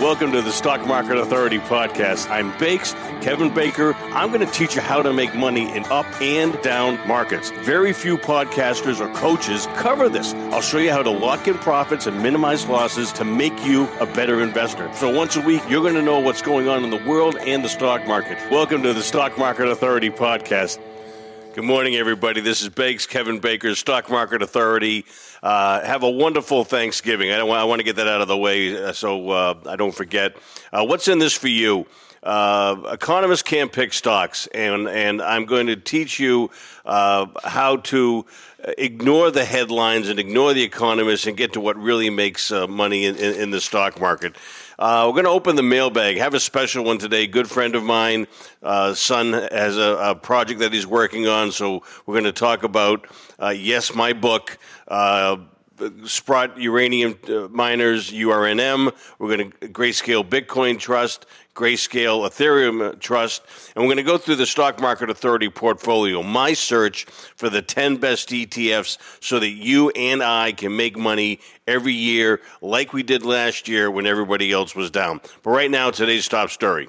Welcome to the Stock Market Authority podcast. I'm Bakes, Kevin Baker. I'm going to teach you how to make money in up and down markets. Very few podcasters or coaches cover this. I'll show you how to lock in profits and minimize losses to make you a better investor. So once a week, you're going to know what's going on in the world and the stock market. Welcome to the Stock Market Authority podcast. Good morning, everybody. This is Bakes, Kevin Baker, Stock Market Authority. Uh, have a wonderful Thanksgiving. I, want, I want to get that out of the way uh, so uh, I don't forget. Uh, what's in this for you? Uh, economists can't pick stocks, and, and I'm going to teach you uh, how to ignore the headlines and ignore the economists and get to what really makes money in, in, in the stock market. Uh, we're going to open the mailbag. Have a special one today. Good friend of mine, uh, son has a, a, project that he's working on, so we're going to talk about uh, yes, my book. Uh, Sprott Uranium uh, Miners, URNM. We're going to Grayscale Bitcoin Trust, Grayscale Ethereum Trust, and we're going to go through the Stock Market Authority portfolio, my search for the 10 best ETFs so that you and I can make money every year like we did last year when everybody else was down. But right now, today's top story.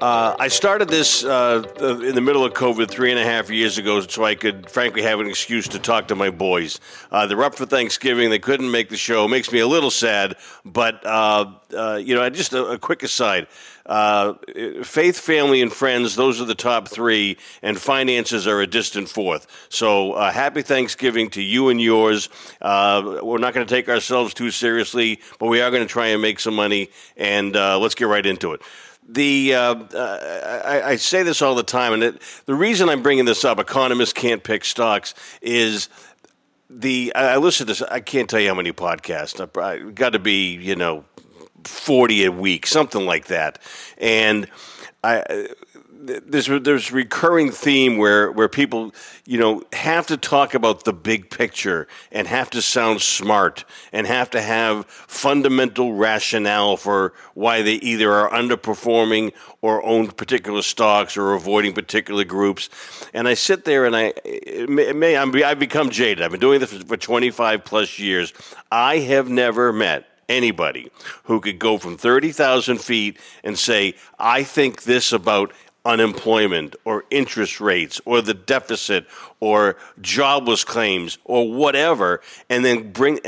Uh, I started this uh, in the middle of COVID three and a half years ago, so I could, frankly, have an excuse to talk to my boys. Uh, they're up for Thanksgiving; they couldn't make the show. It makes me a little sad, but uh, uh, you know, just a, a quick aside: uh, faith, family, and friends—those are the top three, and finances are a distant fourth. So, happy Thanksgiving to you and yours. we're not going to take ourselves too seriously, but we are going to try and make some money, and let's get right into it the uh, uh, I, I, say this all the time, and it, the reason I'm bringing this up, economists can't pick stocks, is the I, I listen to this. I can't tell you how many podcasts. I, I got to be you know forty a week, something like that, and I there's there's recurring theme where where people you know have to talk about the big picture and have to sound smart and have to have fundamental rationale for why they either are underperforming or own particular stocks or avoiding particular groups. And I sit there and I may, may I'm, I've become jaded. I've been doing this for 25 plus years. I have never met anybody who could go from 30,000 feet and say, I think this about unemployment or interest rates or the deficit or jobless claims or whatever, and then bring.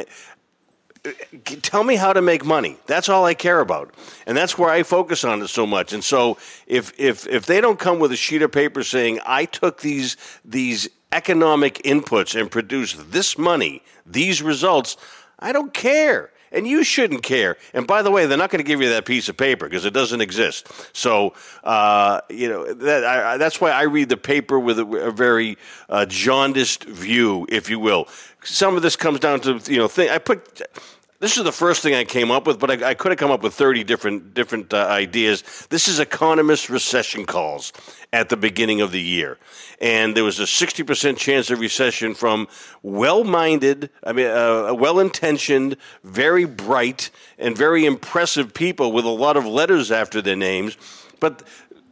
Tell me how to make money. That's all I care about, and that's where I focus on it so much. And so, if if if they don't come with a sheet of paper saying I took these these economic inputs and produced this money, these results, I don't care and you shouldn't care. And by the way, they're not going to give you that piece of paper because it doesn't exist. So, uh, you know, that, I, that's why I read the paper with a, a very uh, jaundiced view, if you will. Some of this comes down to, you know, thing, I put this is the first thing I came up with, but I, I could have come up with 30 different, different uh, ideas. This is economist recession calls at the beginning of the year. And there was a 60% chance of recession from well minded, I mean, uh, well intentioned, very bright, and very impressive people with a lot of letters after their names. But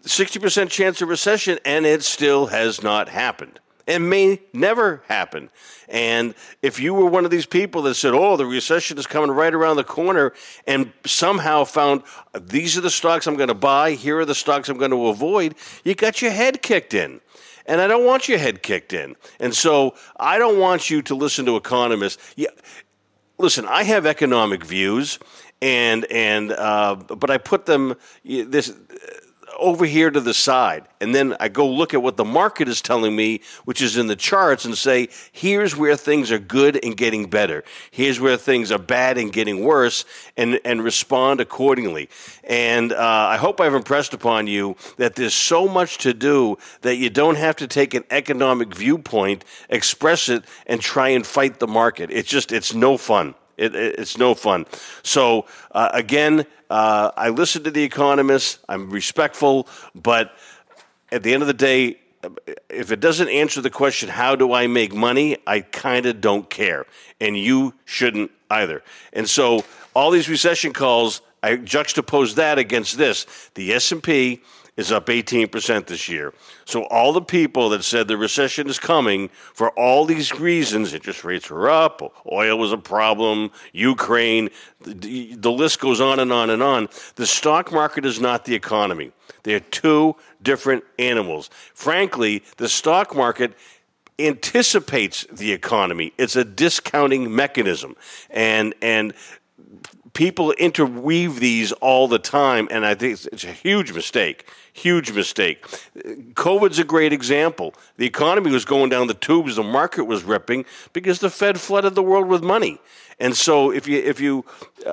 60% chance of recession, and it still has not happened and may never happen. And if you were one of these people that said, oh, the recession is coming right around the corner, and somehow found these are the stocks I'm going to buy, here are the stocks I'm going to avoid, you got your head kicked in. And I don't want your head kicked in. And so I don't want you to listen to economists. Yeah, listen, I have economic views, and and uh, but I put them this over here to the side. And then I go look at what the market is telling me, which is in the charts, and say, here's where things are good and getting better. Here's where things are bad and getting worse, and, and respond accordingly. And uh, I hope I've impressed upon you that there's so much to do that you don't have to take an economic viewpoint, express it, and try and fight the market. It's just, it's no fun. It, it, it's no fun. So, uh, again, uh, I listen to the economists. I'm respectful, but at the end of the day, if it doesn't answer the question, how do I make money? I kind of don't care, and you shouldn't either. And so, all these recession calls, I juxtapose that against this: the S and P is up 18% this year. So all the people that said the recession is coming for all these reasons, interest rates were up, oil was a problem, Ukraine, the, the list goes on and on and on. The stock market is not the economy. They're two different animals. Frankly, the stock market anticipates the economy. It's a discounting mechanism. And and people interweave these all the time, and I think it's, it's, a huge mistake. Huge mistake. COVID's a great example. The economy was going down the tubes, the market was ripping because the Fed flooded the world with money. And so, if you if you uh,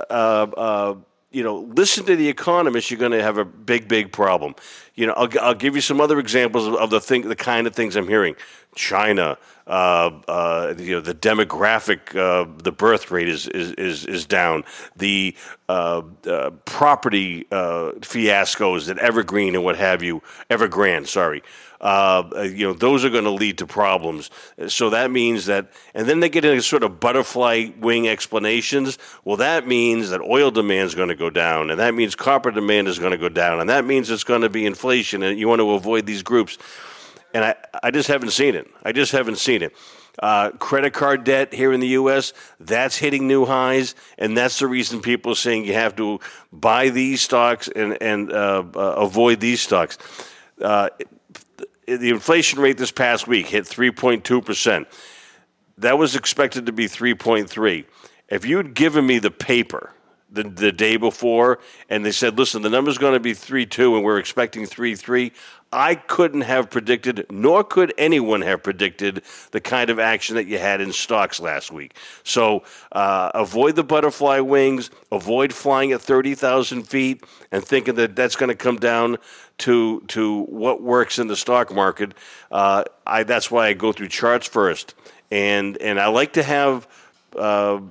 uh, you know, listen to the economists, you're going to have a big, big problem. You know, I'll, I'll give you some other examples of, of the thing, the kind of things I'm hearing. China, uh, uh, you know, the demographic, uh, the birth rate is is is, is down. The uh, uh, property uh, fiascos at Evergreen and what have you, Evergrande, sorry. You know, those are going to lead to problems. So that means that, and then they get into sort of butterfly wing explanations. Well, that means that oil demand is going to go down, and that means copper demand is going to go down, and that means it's going to be inflation, and you want to avoid these groups and I, I just haven't seen it. I just haven't seen it. Uh, credit card debt here in the U.S. that's hitting new highs, and that's the reason people are saying you have to buy these stocks and and uh, uh, avoid these stocks. The inflation rate this past week hit 3.2 percent. That was expected to be 3.3. If you'd given me the paper the, the day before and they said, listen, the number's going to be 3 2 and we're expecting 3 3, I couldn't have predicted, nor could anyone have predicted, the kind of action that you had in stocks last week. So uh, avoid the butterfly wings, avoid flying at 30,000 feet and thinking that that's going to come down to, to what works in the stock market. Uh, I, that's why I go through charts first. And, and I like to have. Uh,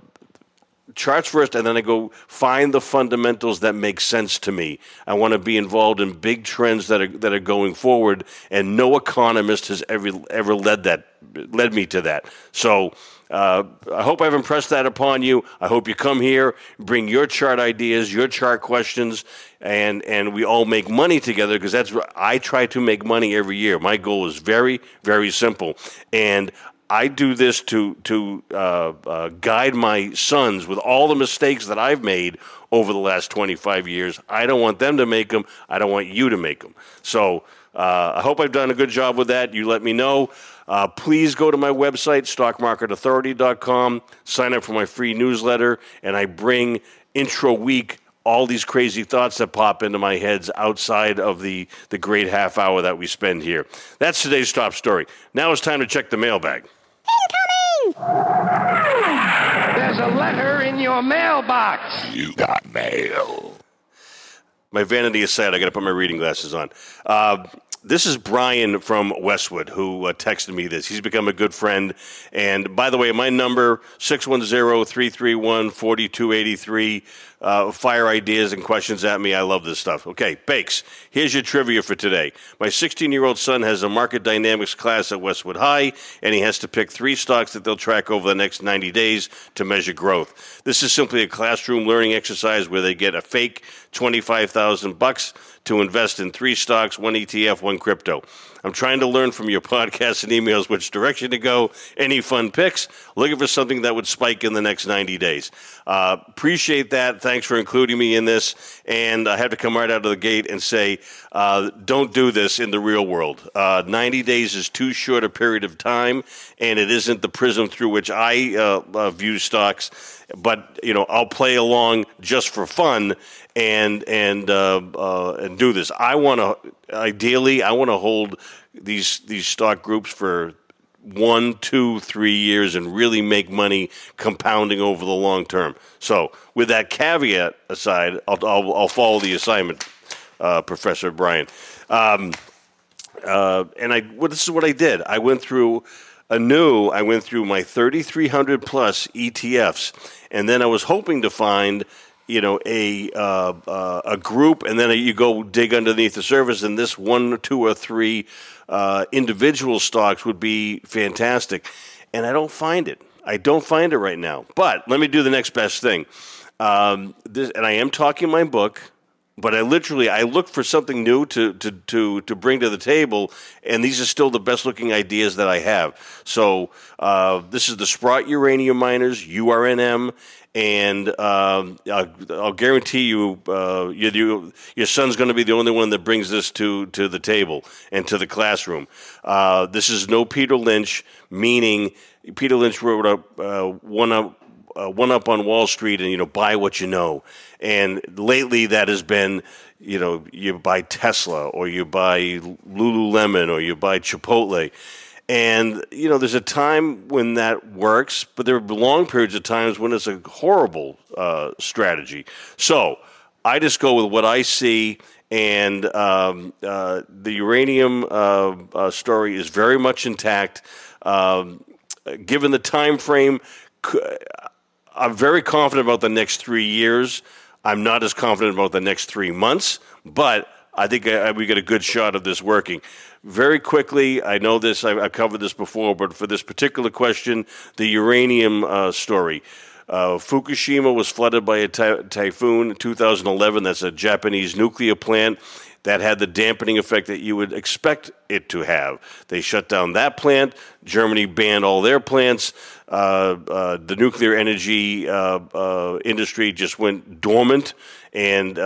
charts first, and then I go find the fundamentals that make sense to me. I want to be involved in big trends that are that are going forward, and no economist has ever ever led that led me to that. So. Uh, I hope I've impressed that upon you. I hope you come here, bring your chart ideas, your chart questions, and and we all make money together because that's what I try to make money every year. My goal is very very simple, and I do this to to uh, uh, guide my sons with all the mistakes that I've made over the last 25 years. I don't want them to make them. I don't want you to make them. So uh, I hope I've done a good job with that. You let me know. Uh, please go to my website, stockmarketauthority.com, sign up for my free newsletter, and I bring intro week all these crazy thoughts that pop into my heads outside of the, the great half hour that we spend here. That's today's top story. Now it's time to check the mailbag. Incoming! There's a letter in your mailbox. You got mail. My vanity aside, I got to put my reading glasses on. Uh, this is Brian from Westwood who uh, texted me this. He's become a good friend. And by the way, my number, 610-331-4283. Uh, fire ideas and questions at me. I love this stuff. Okay, Bakes, here's your trivia for today. My 16 year old son has a market dynamics class at Westwood High, and he has to pick three stocks that they'll track over the next 90 days to measure growth. This is simply a classroom learning exercise where they get a fake 25,000 bucks to invest in three stocks, one ETF, one crypto. I'm trying to learn from your podcasts and emails which direction to go. Any fun picks? Looking for something that would spike in the next 90 days. Uh, appreciate that. Thanks for including me in this. And I have to come right out of the gate and say, uh, don't do this in the real world. Uh, 90 days is too short a period of time, and it isn't the prism through which I uh, uh, view stocks. But you know, I'll play along just for fun and and uh, and do this. I want to ideally, I want to hold these these stock groups for one, two, three years and really make money compounding over the long term. So, with that caveat aside, I'll, I'll, I'll follow the assignment, uh, Professor Brian. Um, uh, and I, well, this is what I did. I went through anew. I went through my 3,300 plus ETFs, and then I was hoping to find you know a uh, uh, a group, and then you go dig underneath the surface, and this one, two, or three uh, individual stocks would be fantastic. And I don't find it. I don't find it right now. But let me do the next best thing. Um, this, and I am talking my book but I literally I look for something new to, to, to, to bring to the table, and these are still the best looking ideas that I have. So uh, this is the Sprott Uranium Miners URNM, and um, I'll, I'll, guarantee you, uh, you, you, your son's going to be the only one that brings this to, to the table and to the classroom. Uh, this is no Peter Lynch, meaning Peter Lynch wrote up uh, one uh, one up on Wall Street and you know buy what you know. And lately that has been you know you buy Tesla or you buy Lululemon or you buy Chipotle. And you know there's a time when that works, but there are long periods of times when it's a horrible uh, strategy. So I just go with what I see and um, uh, the uranium uh, uh, story is very much intact. Um, given the time frame, I'm very confident about the next three years. I'm not as confident about the next three months, but I think uh, we get a good shot of this working. Very quickly, I know this, I've, covered this before, but for this particular question, the uranium uh, story. Uh, Fukushima was flooded by a ty- typhoon in 2011. That's a Japanese nuclear plant that had the dampening effect that you would expect it to have. They shut down that plant. Germany banned all their plants. Uh, uh, the nuclear energy uh, industry just went dormant and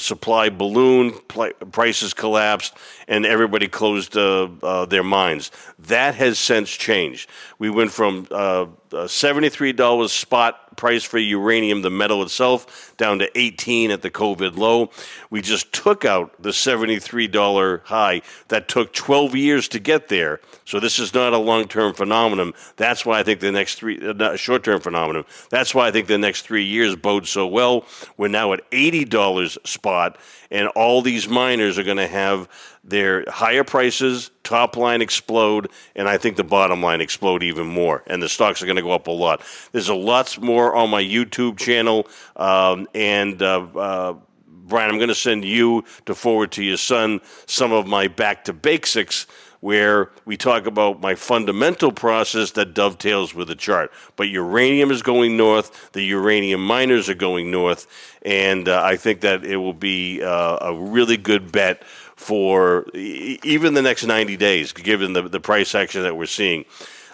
supply balloon pl- prices collapsed, and everybody closed their mines. That has since changed. We went from uh, $73 spot price for uranium, the metal itself, down to 18 at the COVID low. We just took out the $73 high that took 12 years to get there. So this is not a long-term phenomenon. That's why I think the next three, uh, a short-term phenomenon. That's why I think the next three years bode so well. We're now at $80 spot, and all these miners are going to have their higher prices, top line explode, and I think the bottom line explode even more. And the stocks are going to go up a lot. There's a lots more on my YouTube channel, um, and uh, uh, Brian, I'm going to send you to forward to your son some of my back to basics where we talk about my fundamental process that dovetails with the chart. But uranium is going north, the uranium miners are going north, and uh, I think that it will be uh, a really good bet for even the next 90 days, given the, the price action that we're seeing.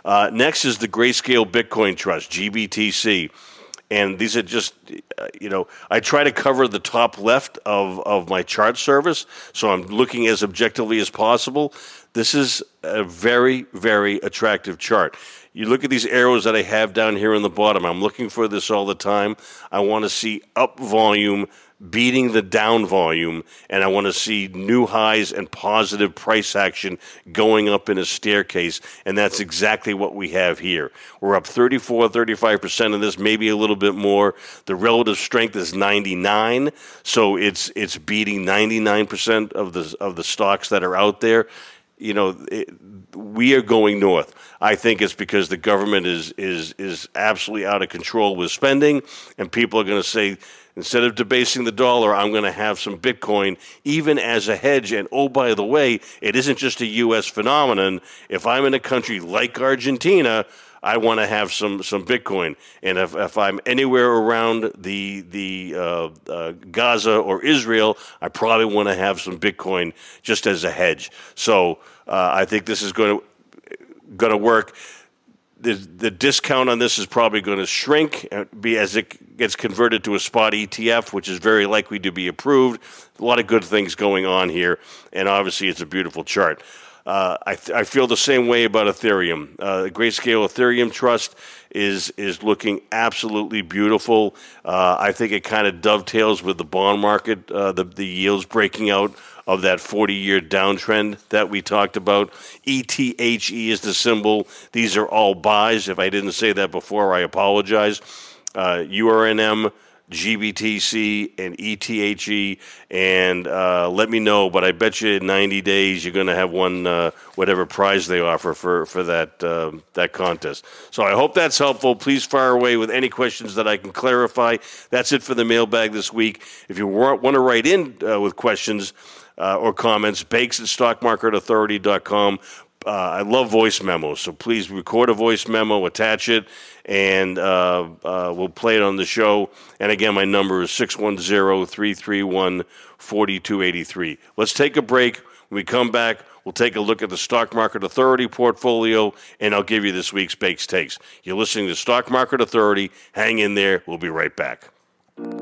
Uh, next is the Grayscale Bitcoin Trust, GBTC. And these are just, uh, you know, I try to cover the top left of, of my chart service, so I'm looking as objectively as possible. This is a very, very attractive chart. You look at these arrows that I have down here in the bottom. I'm looking for this all the time. I want to see up volume beating the down volume, and I want to see new highs and positive price action going up in a staircase, and that's exactly what we have here. We're up 34, 35% of this, maybe a little bit more. The relative strength is 99, so it's it's beating 99% of the of the stocks that are out there you know, it, we are going north. I think it's because the government is is is absolutely out of control with spending, and people are going to say instead of debasing the dollar, I'm going to have some Bitcoin, even as a hedge. And oh, by the way, it isn't just a U.S. phenomenon. If I'm in a country like Argentina. I want to have some, some Bitcoin, and if, if I'm anywhere around the the uh, uh, Gaza or Israel, I probably want to have some Bitcoin just as a hedge. So uh, I think this is going to going to work. The, the discount on this is probably going to shrink uh, be as it gets converted to a spot ETF, which is very likely to be approved. A lot of good things going on here, and obviously it's a beautiful chart. Uh, I, th- I, feel the same way about Ethereum. Uh, the Grayscale Ethereum Trust is is looking absolutely beautiful. Uh, I think it kind of dovetails with the bond market, uh, the the yields breaking out of that 40 year downtrend that we talked about. ETHE is the symbol. These are all buys. If I didn't say that before, I apologize. Uh, URNM. GBTC and ETHE, and uh, let me know. But I bet you in 90 days you're going to have one, uh, whatever prize they offer for for that uh, that contest. So I hope that's helpful. Please fire away with any questions that I can clarify. That's it for the mailbag this week. If you want, to write in uh, with questions uh, or comments, bakes at stockmarketauthority.com. uh, I love voice memos, so please record a voice memo, attach it, and uh, uh, we'll play it on the show. And again, my number is 610 331 4283. Let's take a break. When we come back, we'll take a look at the Stock Market Authority portfolio, and I'll give you this week's Bakes Takes. You're listening to Stock Market Authority. Hang in there. We'll be right back.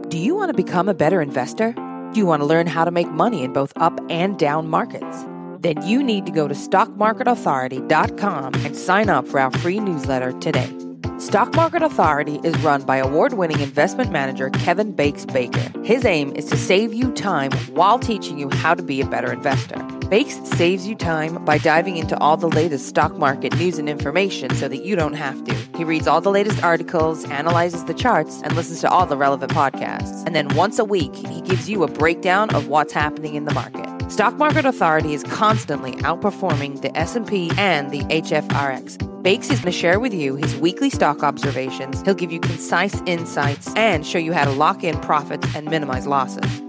Do you want to become a better investor? Do you want to learn how to make money in both up and down markets? Then you need to go to stockmarketauthority.com and sign up for our free newsletter today. Stock Market Authority is run by award winning investment manager Kevin Bakes Baker. His aim is to save you time while teaching you how to be a better investor. Bakes saves you time by diving into all the latest stock market news and information so that you don't have to. He reads all the latest articles, analyzes the charts, and listens to all the relevant podcasts. And then once a week, he gives you a breakdown of what's happening in the market. Stock Market Authority is constantly outperforming the S&P and the HFRX. Bakes is going to share with you his weekly stock observations. He'll give you concise insights and show you how to lock in profits and minimize losses.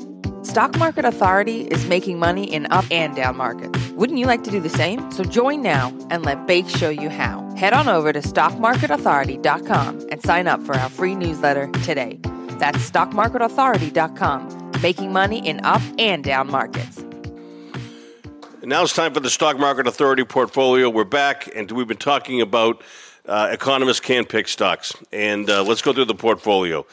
Stock Market Authority is making money in up and down markets. Wouldn't you like to do the same? So join now and let Bakes show you how. Head on over to stockmarketauthority.com and sign up for our free newsletter today. That's stockmarketauthority.com, making money in up and down markets. Now it's time for the Stock Market Authority portfolio. We're back, and we've been talking about uh, economists can't pick stocks. And uh, let's go through the portfolio.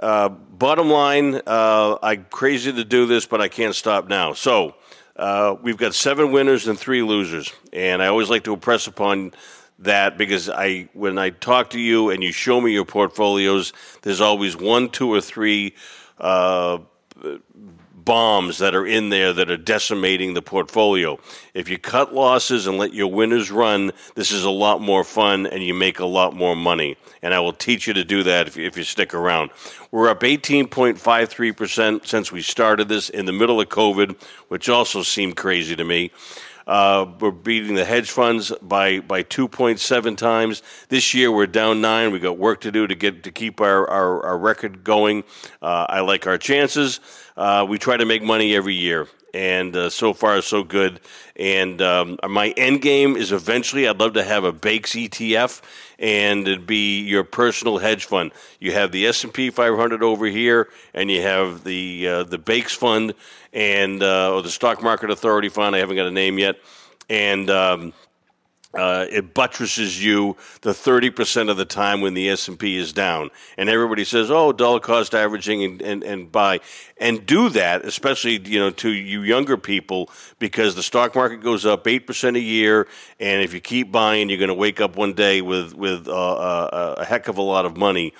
Uh, bottom line, uh, I'm crazy to do this, but I can't stop now. So uh, we've got seven winners and three losers, and I always like to impress upon that because I, when I talk to you and you show me your portfolios, there's always one, two, or three uh, bombs that are in there that are decimating the portfolio. If you cut losses and let your winners run, this is a lot more fun and you make a lot more money. And I will teach you to do that if if you stick around. We're up 18.53% since we started this in the middle of COVID, which also seemed crazy to me. Uh, we're beating the hedge funds by by 2.7 times. This year we're down nine. We got work to do to get to keep our our, our record going. Uh, I like our chances. Uh, we try to make money every year, and uh, so far so good. And um, my end game is eventually I'd love to have a Bakes ETF, and it'd be your personal hedge fund. You have the S and P 500 over here, and you have the uh, the Bakes fund and uh, or the Stock Market Authority fund. I haven't got a name yet, and um, uh, it buttresses you the 30% of the time when the S&P is down. And everybody says, oh, dollar cost averaging and, and, and buy. And do that, especially, you know, to you younger people, because the stock market goes up 8% a year. And if you keep buying, you're going to wake up one day with, with uh, uh, a heck of a lot of money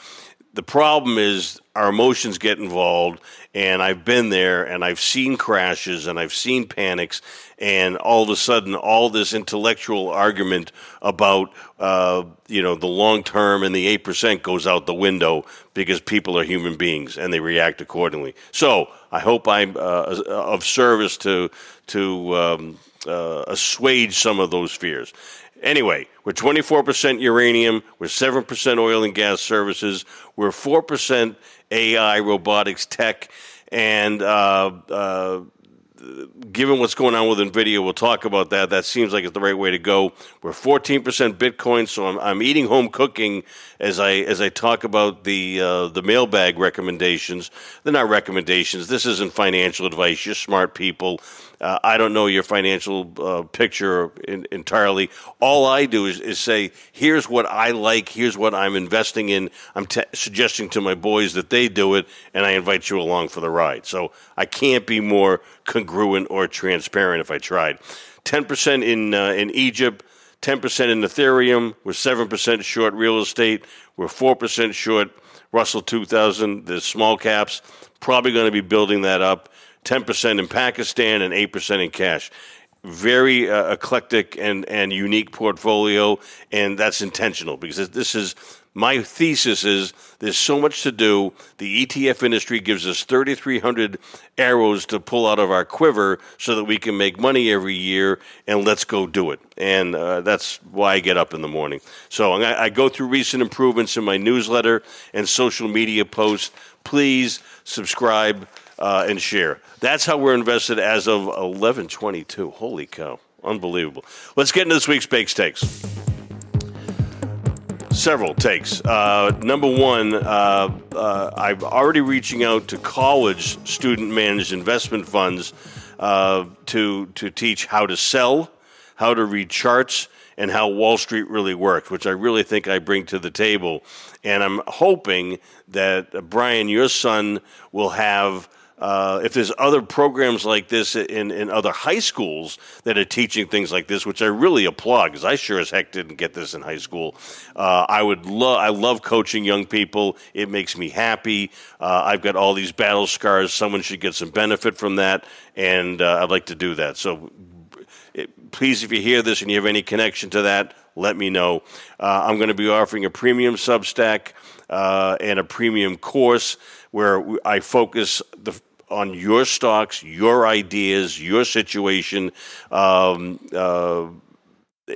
the problem is our emotions get involved and i've been there and i've seen crashes and i've seen panics and all of a sudden all this intellectual argument about uh, you know the long term and the 8% goes out the window because people are human beings and they react accordingly. So i hope i'm uh, of service to to um, uh, assuage some of those fears Anyway, we're 24% uranium, we're 7% oil and gas services, we're 4% AI, robotics, tech, and uh, uh, given what's going on with NVIDIA, we'll talk about that. That seems like it's the right way to go. We're 14% Bitcoin, so I'm, I'm eating home cooking as I as I talk about the uh, the mailbag recommendations. They're not recommendations. This isn't financial advice. You're smart people. Uh, I don't know your financial uh, picture in, entirely. All I do is, is, say, here's what I like, here's what I'm investing in. I'm t- suggesting to my boys that they do it, and I invite you along for the ride. So I can't be more congruent or transparent if I tried. 10% in, uh, in Egypt, 10% in Ethereum. We're 7% short real estate. We're 4% short Russell 2000, the small caps. Probably going to be building that up. 10% in Pakistan, and 8% in cash. Very uh, eclectic and, and unique portfolio, and that's intentional because this is my thesis is there's so much to do. The ETF industry gives us 3,300 arrows to pull out of our quiver so that we can make money every year, and let's go do it. And uh, that's why I get up in the morning. So I go through recent improvements in my newsletter and social media posts. Please subscribe uh, and share. That's how we're invested as of 1122. Holy cow. Unbelievable. Let's get into this week's Bakes Takes. Several takes. Uh, number one, uh, uh, I'm already reaching out to college student managed investment funds uh, to, to teach how to sell, how to read charts, and how Wall Street really works, which I really think I bring to the table. And I'm hoping that uh, Brian, your son, will have uh, if there's other programs like this in, in other high schools that are teaching things like this, which I really applaud because I sure as heck didn't get this in high school. Uh, I would love I love coaching young people. It makes me happy. Uh, I've got all these battle scars. Someone should get some benefit from that, and uh, I'd like to do that. So. It, please, if you hear this and you have any connection to that, let me know. Uh, I'm going to be offering a premium Substack uh, and a premium course where I focus the on your stocks, your ideas, your situation. Um, uh,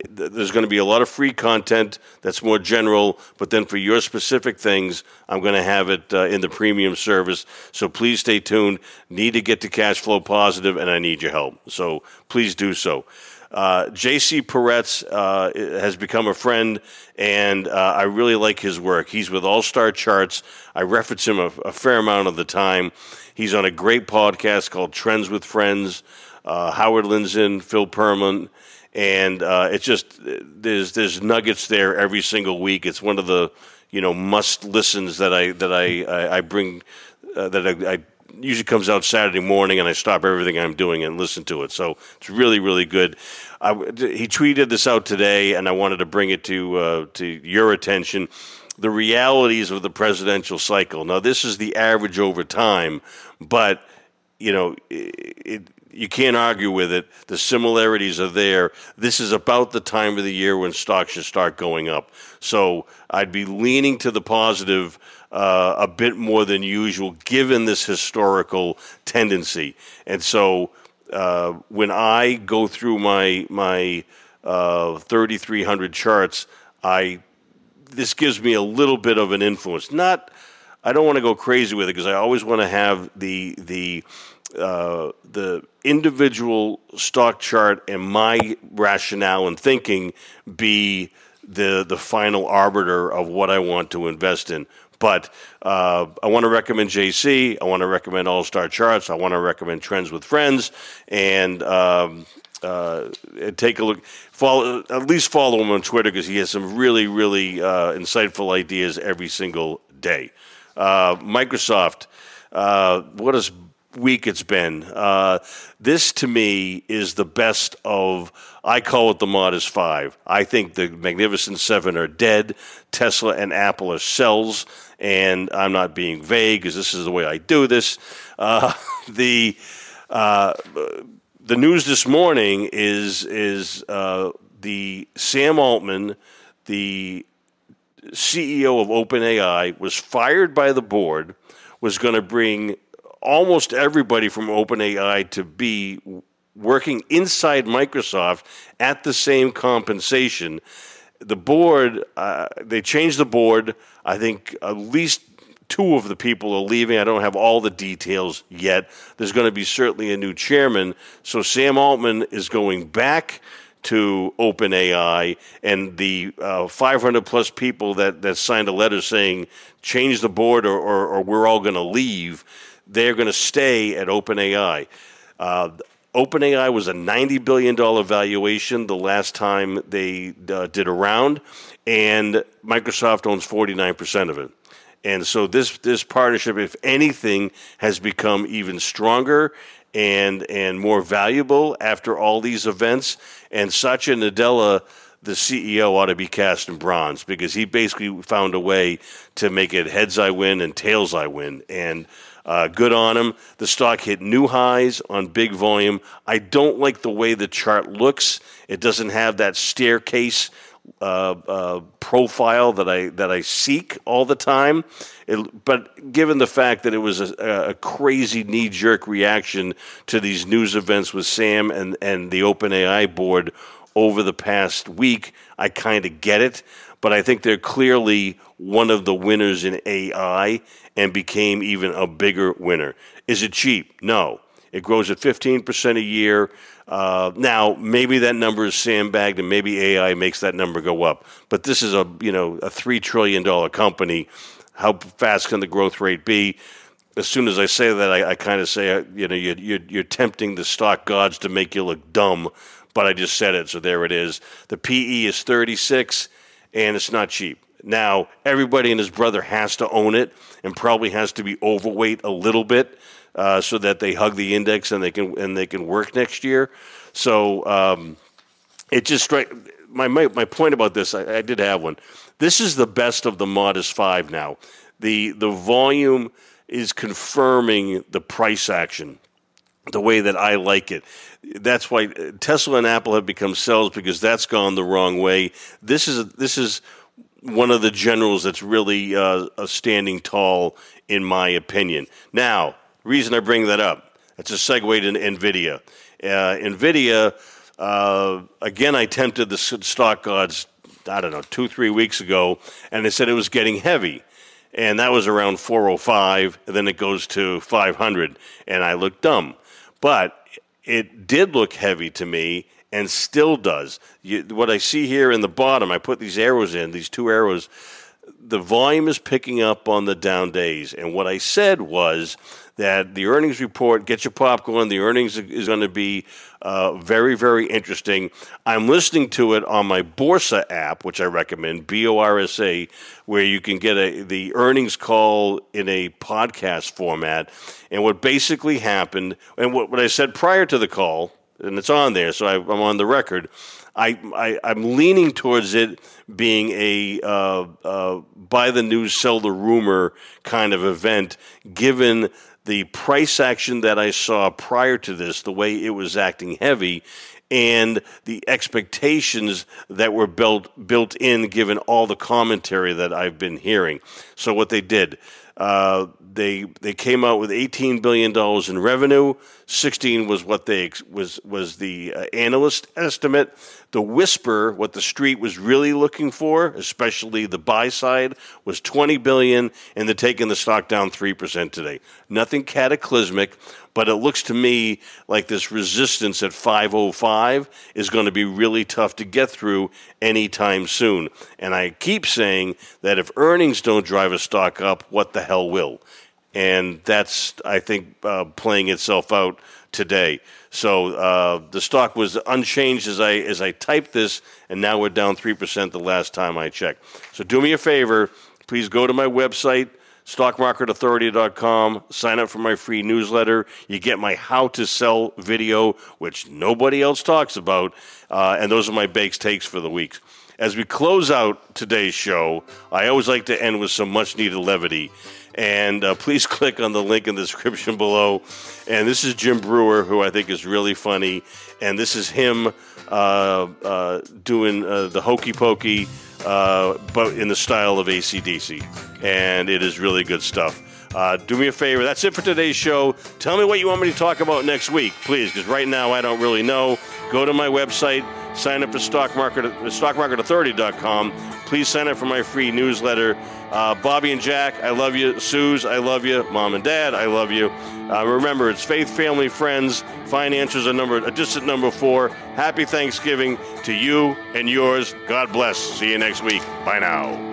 there's going to be a lot of free content that's more general, but then for your specific things, I'm going to have it uh, in the premium service. So please stay tuned. Need to get to cash flow positive, and I need your help. So please do so. Uh, JC Parets uh, has become a friend, and uh, I really like his work. He's with All Star Charts. I reference him a, a, fair amount of the time. He's on a great podcast called Trends with Friends. Uh, Howard Lindzen, Phil Pearlman, and uh, it's just there's there's nuggets there every single week. It's one of the you know must listens that I that I I, I bring uh, that I, I usually comes out Saturday morning, and I stop everything I'm doing and listen to it. So it's really, really good. I, he tweeted this out today, and I wanted to bring it to uh, to your attention. The realities of the presidential cycle. Now, this is the average over time, but you know, it, it, you can't argue with it. The similarities are there. This is about the time of the year when stocks should start going up. So I'd be leaning to the positive uh, a bit more than usual, given this historical tendency. And so, uh, when I go through my my uh, 3,300 charts, I this gives me a little bit of an influence. Not, I don't want to go crazy with it because I always want to have the the uh, the individual stock chart and my rationale and thinking be the the final arbiter of what I want to invest in. But uh, I want to recommend JC. I want to recommend All Star Charts. I want to recommend Trends with Friends, and um, uh, take a look. Follow at least follow him on Twitter because he has some really really uh, insightful ideas every single day. Uh, Microsoft. Uh, what is week it's been. Uh, this to me is the best of. I call it the Modest Five. I think the Magnificent Seven are dead. Tesla and Apple are cells, and I'm not being vague because this is the way I do this. Uh, the uh, the news this morning is is uh, the Sam Altman, the CEO of OpenAI, was fired by the board. Was going to bring almost everybody from OpenAI to be working inside Microsoft at the same compensation. The board, uh, they changed the board. I think at least two of the people are leaving. I don't have all the details yet. There's going to be certainly a new chairman. So Sam Altman is going back to OpenAI, and the uh, 500 plus people that, that signed a letter saying change the board or, or, or we're all going to leave they're going to stay at OpenAI. Uh, OpenAI was a $90 billion valuation the last time they uh, did a round, and Microsoft owns 49% of it. And so this, this partnership, if anything, has become even stronger and, and more valuable after all these events. And Satya Nadella, the CEO, ought to be cast in bronze because he basically found a way to make it heads I win and tails I win. And uh, good on them. The stock hit new highs on big volume. I don't like the way the chart looks. It doesn't have that staircase uh, uh, profile that I that I seek all the time. It, but given the fact that it was a, a crazy knee jerk reaction to these news events with Sam and and the OpenAI board over the past week, I kind of get it. But I think they're clearly one of the winners in AI and became even a bigger winner. Is it cheap? No. It grows at 15% a year. Uh, now, maybe that number is sandbagged, and maybe AI makes that number go up. But this is a you know a three trillion dollar company. How fast can the growth rate be? As soon as I say that, I, I kind of say, uh, you know, you're, you're, you're tempting the stock gods to make you look dumb. But I just said it, so there it is. The PE is 36, and it's not cheap. Now, everybody and his brother has to own it, and probably has to be overweight a little bit uh, so that they hug the index and they can and they can work next year. So um, it just strike my, my my point about this. I, I did have one. This is the best of the Modest Five now. The the volume is confirming the price action the way that I like it. That's why Tesla and Apple have become sells because that's gone the wrong way. This is this is one of the generals that's really uh, standing tall, in my opinion. Now, reason I bring that up, it's a segue to NVIDIA. Uh, NVIDIA, uh, again, I tempted the stock gods, I don't know, two, three weeks ago, and they said it was getting heavy. And that was around 405, and then it goes to 500, and I look dumb. But it did look heavy to me, and still does. You, what I see here in the bottom, I put these arrows in, these two arrows. The volume is picking up on the down days. And what I said was that the earnings report, get your popcorn, the earnings is going to be uh, very, very interesting. I'm listening to it on my Borsa app, which I recommend, B O R S A, where you can get a, the earnings call in a podcast format. And what basically happened, and what, what I said prior to the call, and it's on there, so I, am on the record. I, I am leaning towards it being a uh, uh, buy the news, sell the rumor kind of event, given the price action that I saw prior to this, the way it was acting heavy, and the expectations that were built built in, given all the commentary that I've been hearing. So what they did, uh, they they came out with 18 billion dollars in revenue. 16 was what they was was the uh, analyst estimate. The whisper, what the street was really looking for, especially the buy side, was 20 billion, and they're taking the stock down three percent today. Nothing cataclysmic, but it looks to me like this resistance at 505 is going to be really tough to get through anytime soon. And I keep saying that if earnings don't drive a stock up, what the hell will? And that's, I think, uh, playing itself out today. So uh, the stock was unchanged as I as I typed this, and now we're down three percent the last time I checked. So do me a favor, please go to my website stockmarketauthority.com. Sign up for my free newsletter. You get my how to sell video, which nobody else talks about. Uh, and those are my bakes takes for the week. As we close out today's show, I always like to end with some much needed levity. And uh, please click on the link in the description below. And this is Jim Breuer, who I think is really funny. And this is him uh, uh doing uh, the hokey pokey uh, but in the style of ACDC. And it is really good stuff. Uh, do me a favor. That's it for today's show. Tell me what you want me to talk about next week, please, because right now I don't really know. Go to my website, sign up for stock market, stockmarketauthority.com. Please sign up for my free newsletter. Uh, Bobby and Jack, I love you. Suze, I love you. Mom and Dad, I love you. Uh, remember, it's faith, family, friends. Finances are number a distant number four. Happy Thanksgiving to you and yours. God bless. See you next week. Bye now.